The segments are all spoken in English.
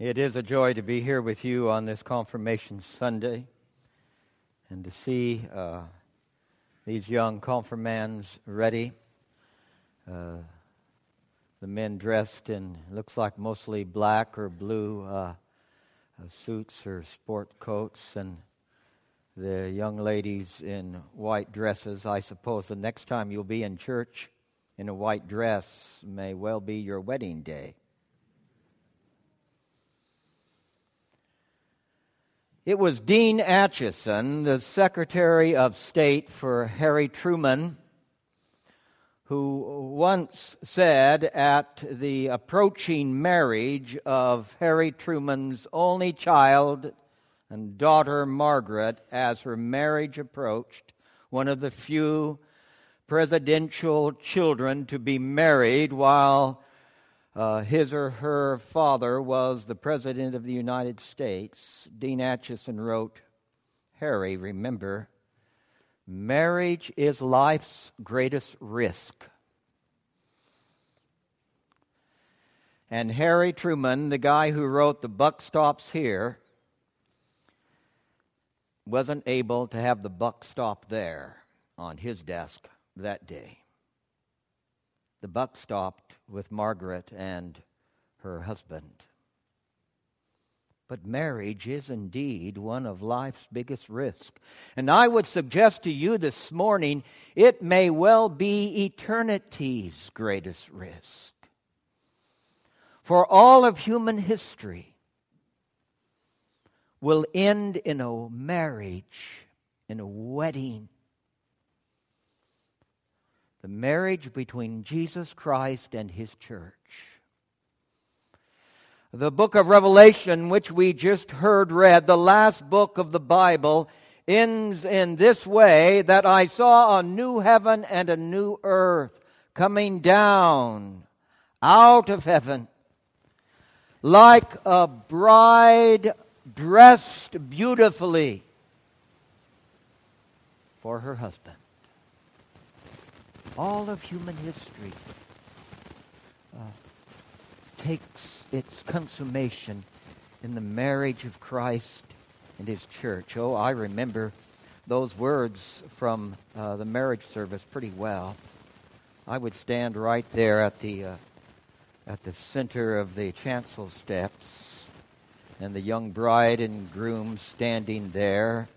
It is a joy to be here with you on this Confirmation Sunday and to see uh, these young confirmands ready. Uh, the men dressed in, looks like mostly black or blue uh, uh suits or sport coats, and the young ladies in white dresses. I suppose the next time you'll be in church in a white dress may well be your wedding day. It was Dean Acheson, the Secretary of State for Harry Truman, who once said at the approaching marriage of Harry Truman's only child and daughter Margaret, as her marriage approached, one of the few presidential children to be married while uh, his or her father was the President of the United States, Dean Acheson wrote, Harry, remember, marriage is life's greatest risk. And Harry Truman, the guy who wrote The Buck Stops Here, wasn't able to have the buck stop there on his desk that day the buck stopped with Margaret and her husband. But marriage is indeed one of life's biggest risks. And I would suggest to you this morning, it may well be eternity's greatest risk. For all of human history will end in a marriage, in a wedding the marriage between Jesus Christ and his church. The book of Revelation, which we just heard read, the last book of the Bible, ends in this way that I saw a new heaven and a new earth coming down out of heaven like a bride dressed beautifully for her husband all of human history uh, takes its consummation in the marriage of Christ and his church. Oh, I remember those words from uh, the marriage service pretty well. I would stand right there at the uh, at the center of the chancel steps, and the young bride and groom standing there,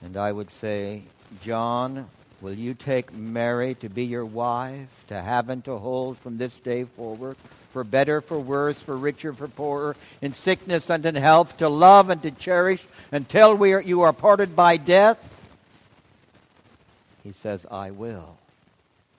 and I would say, "John, Will you take Mary to be your wife, to have and to hold from this day forward, for better, for worse, for richer, for poorer, in sickness and in health, to love and to cherish until we are, you are parted by death? He says, I will.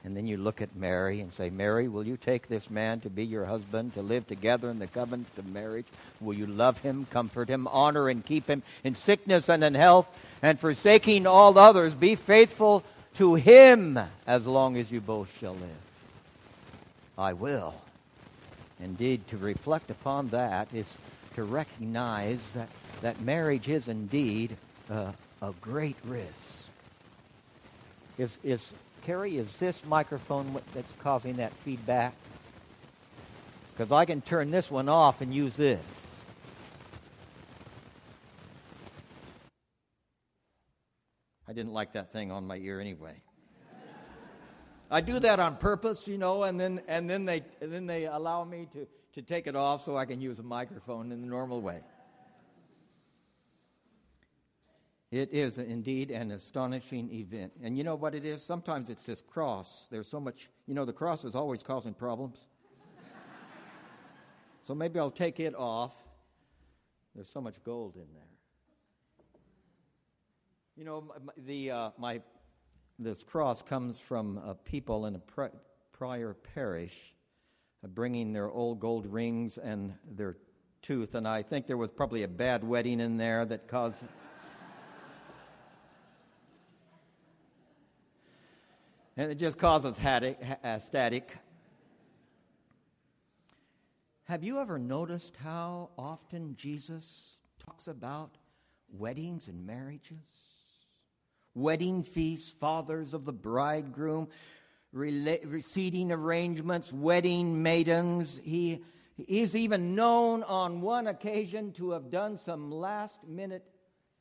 And then you look at Mary and say, Mary, will you take this man to be your husband, to live together in the covenant of marriage? Will you love him, comfort him, honor and keep him in sickness and in health, and forsaking all others, be faithful to him as long as you both shall live. I will. Indeed, to reflect upon that is to recognize that, that marriage is indeed uh, a great risk. Is, is, Carrie, is this microphone that's causing that feedback? Because I can turn this one off and use this. I didn't like that thing on my ear anyway. I do that on purpose, you know, and then and then they and then they allow me to to take it off so I can use a microphone in the normal way. It is indeed an astonishing event. And you know what it is? Sometimes it's this cross. There's so much, you know, the cross is always causing problems. so maybe I'll take it off. There's so much gold in there. You know, the, uh, my, this cross comes from uh, people in a pri- prior parish uh, bringing their old gold rings and their tooth, and I think there was probably a bad wedding in there that caused. and it just causes static, uh, static. Have you ever noticed how often Jesus talks about weddings and marriages? Wedding feasts, fathers of the bridegroom, receding arrangements, wedding maidens. He, is even known on one occasion to have done some last minute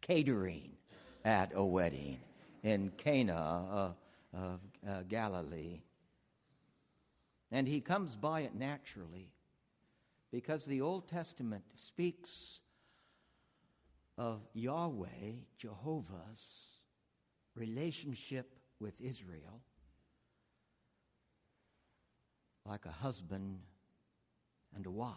catering at a wedding in Cana of uh, Galilee. And he comes by it naturally because the Old Testament speaks of Yahweh, Jehovah's relationship with Israel like a husband and a wife.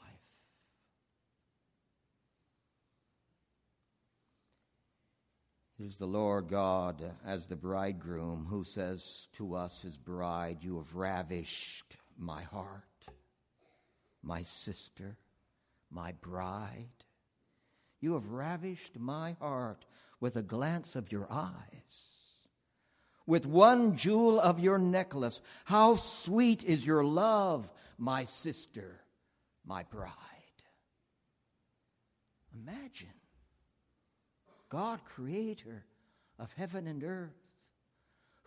It is the Lord God as the bridegroom who says to us, his bride, You have ravished my heart, my sister, my bride. You have ravished my heart with a glance of your eyes, with one jewel of your necklace. How sweet is your love, my sister, my bride. Imagine God, creator of heaven and earth,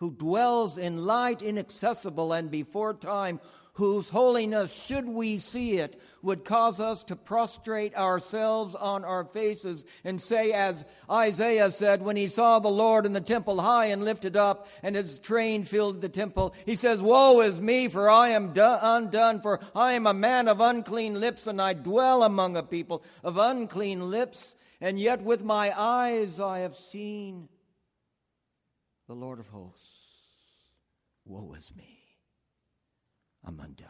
who dwells in light inaccessible and before time, whose holiness, should we see it, would cause us to prostrate ourselves on our faces and say, as Isaiah said when he saw the Lord in the temple high and lifted up, and his train filled the temple, he says, Woe is me, for I am undone, for I am a man of unclean lips, and I dwell among a people of unclean lips and yet with my eyes I have seen the Lord of hosts. Woe is me. I'm undone.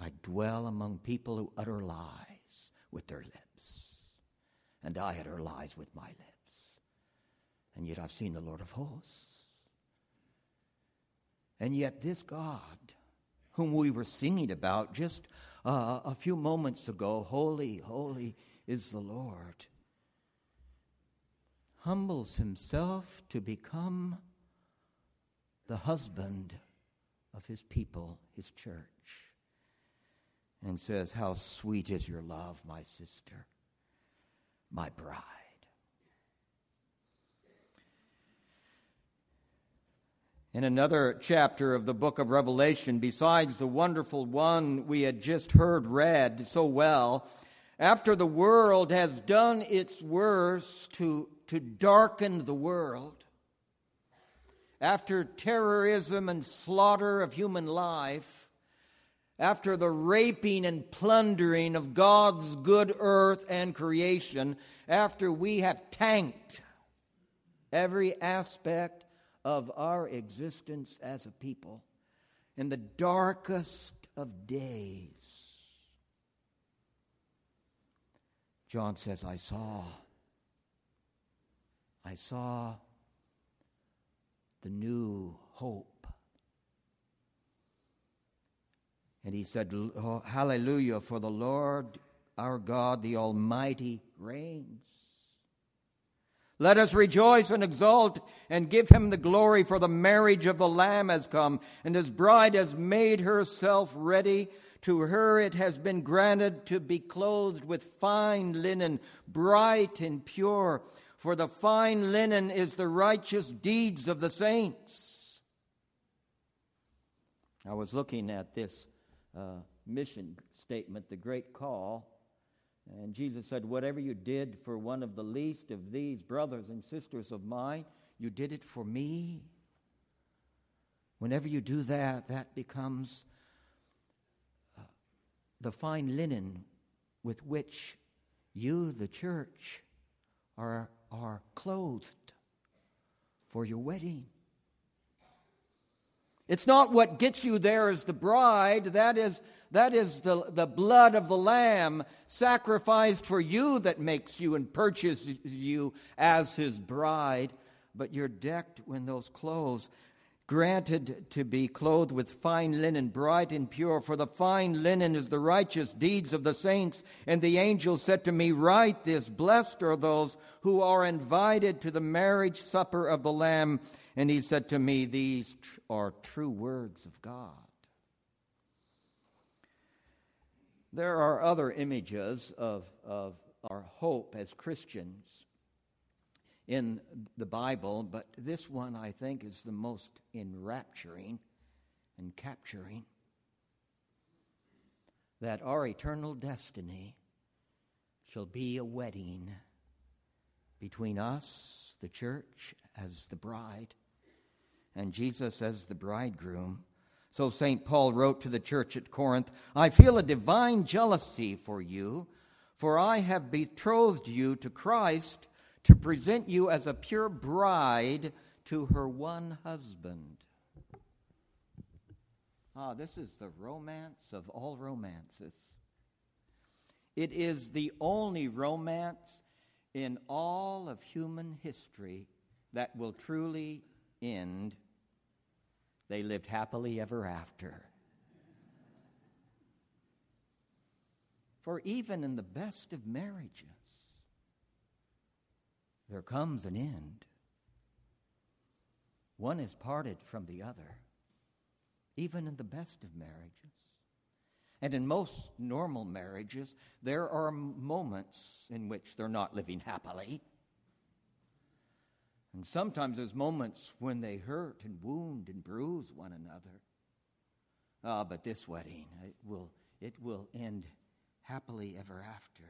I dwell among people who utter lies with their lips, and I utter lies with my lips. And yet I've seen the Lord of hosts. And yet, this God, whom we were singing about just uh, a few moments ago, holy, holy is the Lord, humbles himself to become the husband of his people, his church, and says, How sweet is your love, my sister, my bride. In another chapter of the book of Revelation, besides the wonderful one we had just heard read so well, after the world has done its worst to, to darken the world, after terrorism and slaughter of human life, after the raping and plundering of God's good earth and creation, after we have tanked every aspect of our existence as a people, in the darkest of days, John says, I saw. I saw the new hope. And he said, oh, Hallelujah, for the Lord our God, the Almighty, reigns. Let us rejoice and exult and give him the glory, for the marriage of the Lamb has come, and his bride has made herself ready. To her it has been granted to be clothed with fine linen, bright and pure, for the fine linen is the righteous deeds of the saints. I was looking at this uh, mission statement, the Great Call, and Jesus said, Whatever you did for one of the least of these brothers and sisters of mine, you did it for me. Whenever you do that, that becomes the fine linen with which you, the church, are, are clothed for your wedding. It's not what gets you there as the bride. That is, that is the, the blood of the Lamb sacrificed for you that makes you and purchases you as his bride. But you're decked in those clothes granted to be clothed with fine linen, bright and pure, for the fine linen is the righteous deeds of the saints. And the angel said to me, Write this, blessed are those who are invited to the marriage supper of the Lamb. And he said to me, These are true words of God. There are other images of, of our hope as Christians in the Bible, but this one I think is the most enrapturing and capturing. that our eternal destiny shall be a wedding between us, the church, as the bride, and Jesus as the bridegroom. So St. Paul wrote to the church at Corinth I feel a divine jealousy for you, for I have betrothed you to Christ to present you as a pure bride to her one husband. Ah, this is the romance of all romances. It is the only romance in all of human history that will truly end. They lived happily ever after. For even in the best of marriages, there comes an end. One is parted from the other even in the best of marriages. And in most normal marriages, there are moments in which they're not living happily. And sometimes there's moments when they hurt and wound and bruise one another. Ah, but this wedding, it will, it will end happily ever after.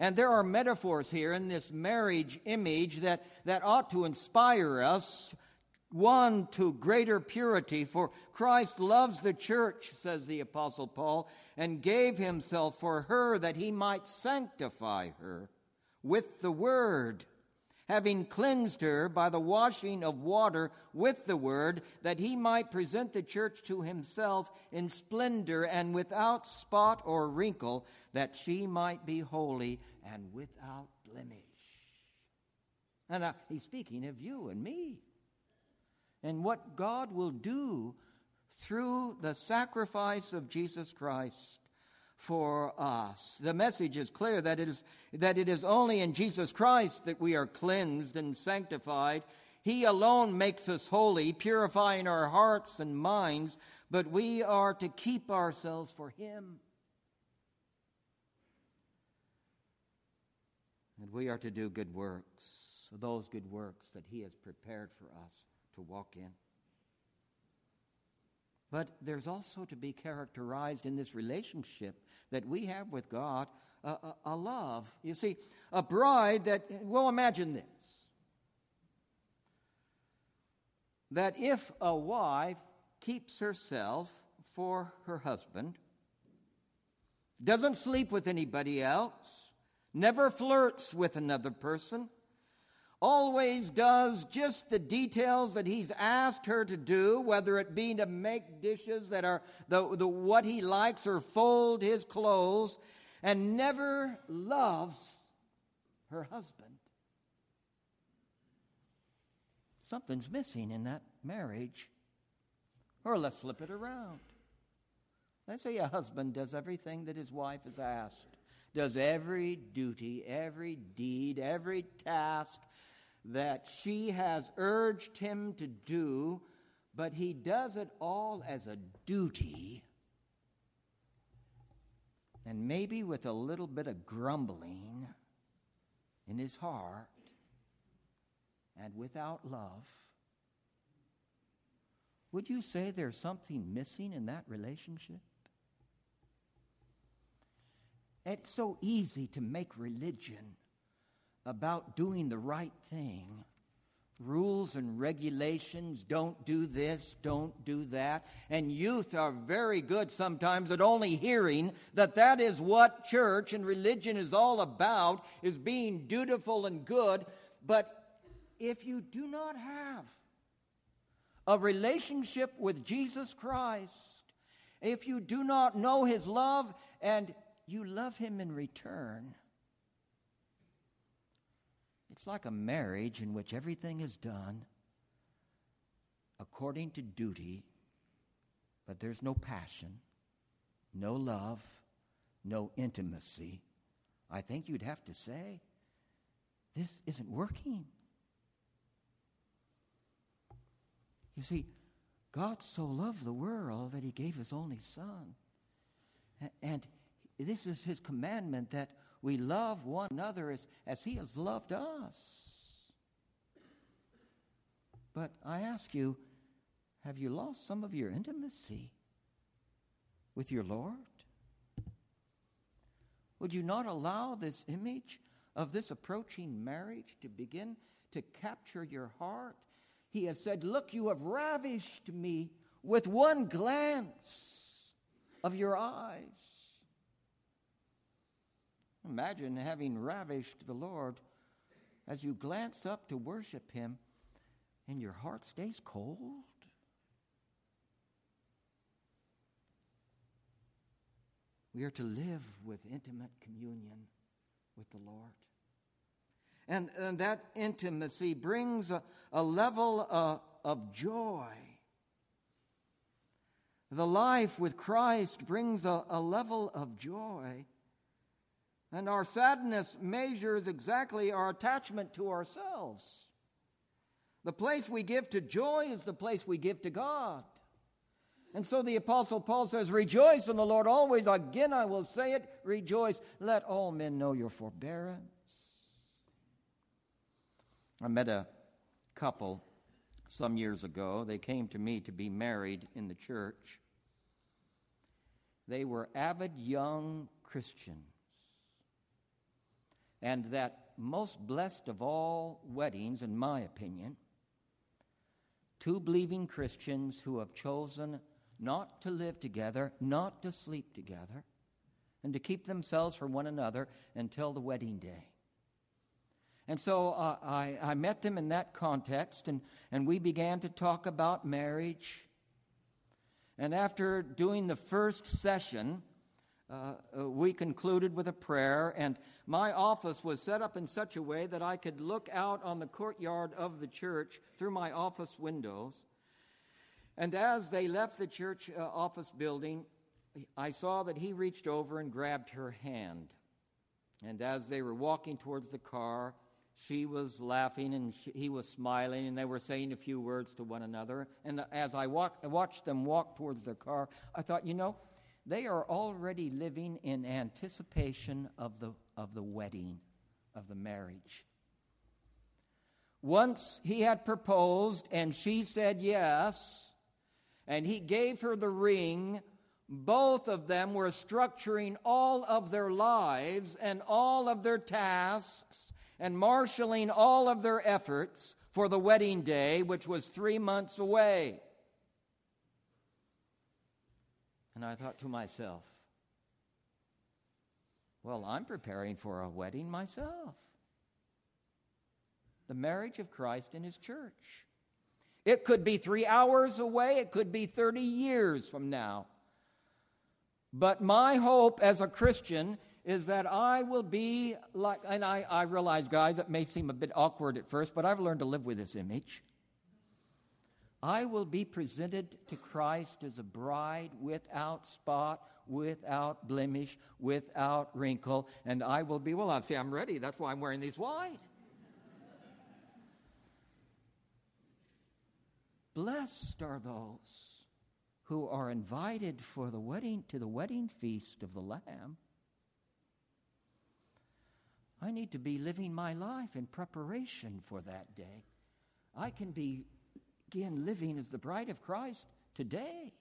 And there are metaphors here in this marriage image that, that ought to inspire us one to greater purity. For Christ loves the church, says the Apostle Paul, and gave himself for her that he might sanctify her with the word, having cleansed her by the washing of water with the word, that he might present the church to himself in splendor and without spot or wrinkle, that she might be holy and without blemish. And uh, he's speaking of you and me and what God will do through the sacrifice of Jesus Christ for us. The message is clear that it is, that it is only in Jesus Christ that we are cleansed and sanctified. He alone makes us holy, purifying our hearts and minds, but we are to keep ourselves for Him. And we are to do good works, those good works that He has prepared for us to walk in. But there's also to be characterized in this relationship that we have with God a, a, a love. You see, a bride that, well, imagine this that if a wife keeps herself for her husband, doesn't sleep with anybody else, never flirts with another person, always does just the details that he's asked her to do, whether it be to make dishes that are the, the what he likes or fold his clothes, and never loves her husband. Something's missing in that marriage. Or let's flip it around. Let's say a husband does everything that his wife has asked, does every duty, every deed, every task that she has urged him to do, but he does it all as a duty, and maybe with a little bit of grumbling in his heart and without love. Would you say there's something missing in that relationship? It's so easy to make religion about doing the right thing. Rules and regulations, don't do this, don't do that. And youth are very good sometimes at only hearing that that is what church and religion is all about, is being dutiful and good. But if you do not have a relationship with Jesus Christ, if you do not know his love and you love him in return, it's like a marriage in which everything is done according to duty, but there's no passion, no love, no intimacy. I think you'd have to say, this isn't working. You see, God so loved the world that he gave his only Son. And this is his commandment that we love one another as, as He has loved us. But I ask you, have you lost some of your intimacy with your Lord? Would you not allow this image of this approaching marriage to begin to capture your heart? He has said, Look, you have ravished me with one glance of your eyes. Imagine having ravished the Lord as you glance up to worship Him and your heart stays cold. We are to live with intimate communion with the Lord. And, and that intimacy brings a, a level uh, of joy. The life with Christ brings a, a level of joy. And our sadness measures exactly our attachment to ourselves. The place we give to joy is the place we give to God. And so the Apostle Paul says, Rejoice in the Lord always. Again, I will say it, rejoice. Let all men know your forbearance. I met a couple some years ago. They came to me to be married in the church. They were avid young Christians. And that most blessed of all weddings, in my opinion, two believing Christians who have chosen not to live together, not to sleep together, and to keep themselves for one another until the wedding day. And so uh, I, I met them in that context, and, and we began to talk about marriage. And after doing the first session, uh, uh we concluded with a prayer, and my office was set up in such a way that I could look out on the courtyard of the church through my office windows. And as they left the church uh, office building, I saw that he reached over and grabbed her hand. And as they were walking towards the car, she was laughing and she, he was smiling, and they were saying a few words to one another. And as I walk, watched them walk towards the car, I thought, you know, they are already living in anticipation of the, of the wedding, of the marriage. Once he had proposed, and she said yes and he gave her the ring. Both of them were structuring all of their lives and all of their tasks and marshaling all of their efforts for the wedding day, which was three months away. And I thought to myself, well, I'm preparing for a wedding myself. The marriage of Christ in his church. It could be three hours away, it could be 30 years from now. But my hope as a Christian is that I will be like, and I, I realize, guys, it may seem a bit awkward at first, but I've learned to live with this image. I will be presented to Christ as a bride without spot, without blemish, without wrinkle, and I will be, well, I see, I'm ready. That's why I'm wearing these white. Blessed are those who are invited for the wedding to the wedding feast of the Lamb. I need to be living my life in preparation for that day. I can be again living as the bride of Christ today.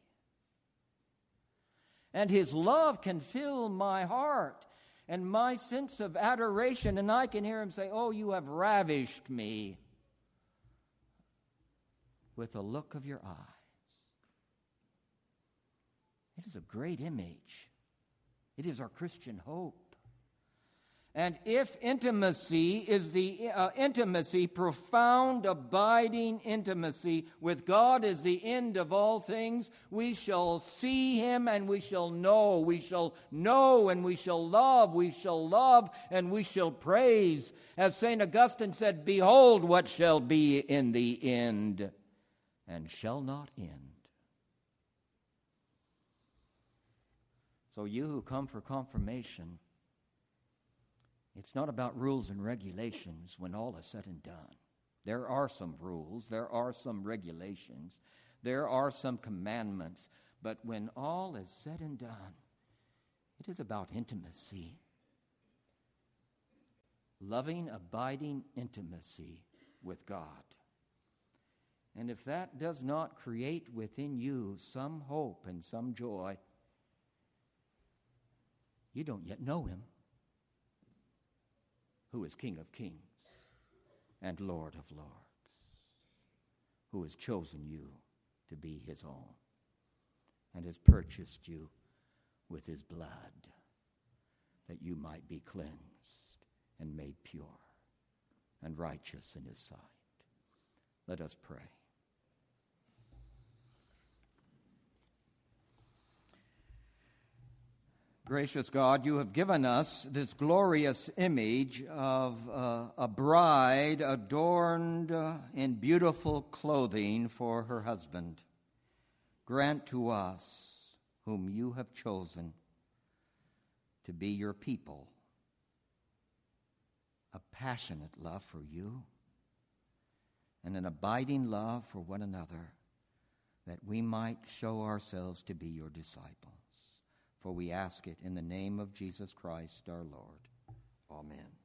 And his love can fill my heart and my sense of adoration, and I can hear him say, Oh, you have ravished me with the look of your eyes. It is a great image. It is our Christian hope. And if intimacy is the uh, intimacy, profound, abiding intimacy with God is the end of all things, we shall see Him and we shall know. We shall know and we shall love. We shall love and we shall praise. As St. Augustine said, Behold what shall be in the end and shall not end. So, you who come for confirmation, it's not about rules and regulations when all is said and done. There are some rules, there are some regulations, there are some commandments, but when all is said and done, it is about intimacy. Loving, abiding intimacy with God. And if that does not create within you some hope and some joy, you don't yet know Him. Who is King of kings and Lord of lords, who has chosen you to be his own and has purchased you with his blood that you might be cleansed and made pure and righteous in his sight. Let us pray. Gracious God, you have given us this glorious image of uh, a bride adorned uh, in beautiful clothing for her husband. Grant to us, whom you have chosen, to be your people, a passionate love for you and an abiding love for one another, that we might show ourselves to be your disciples. For we ask it in the name of Jesus Christ our Lord. Amen.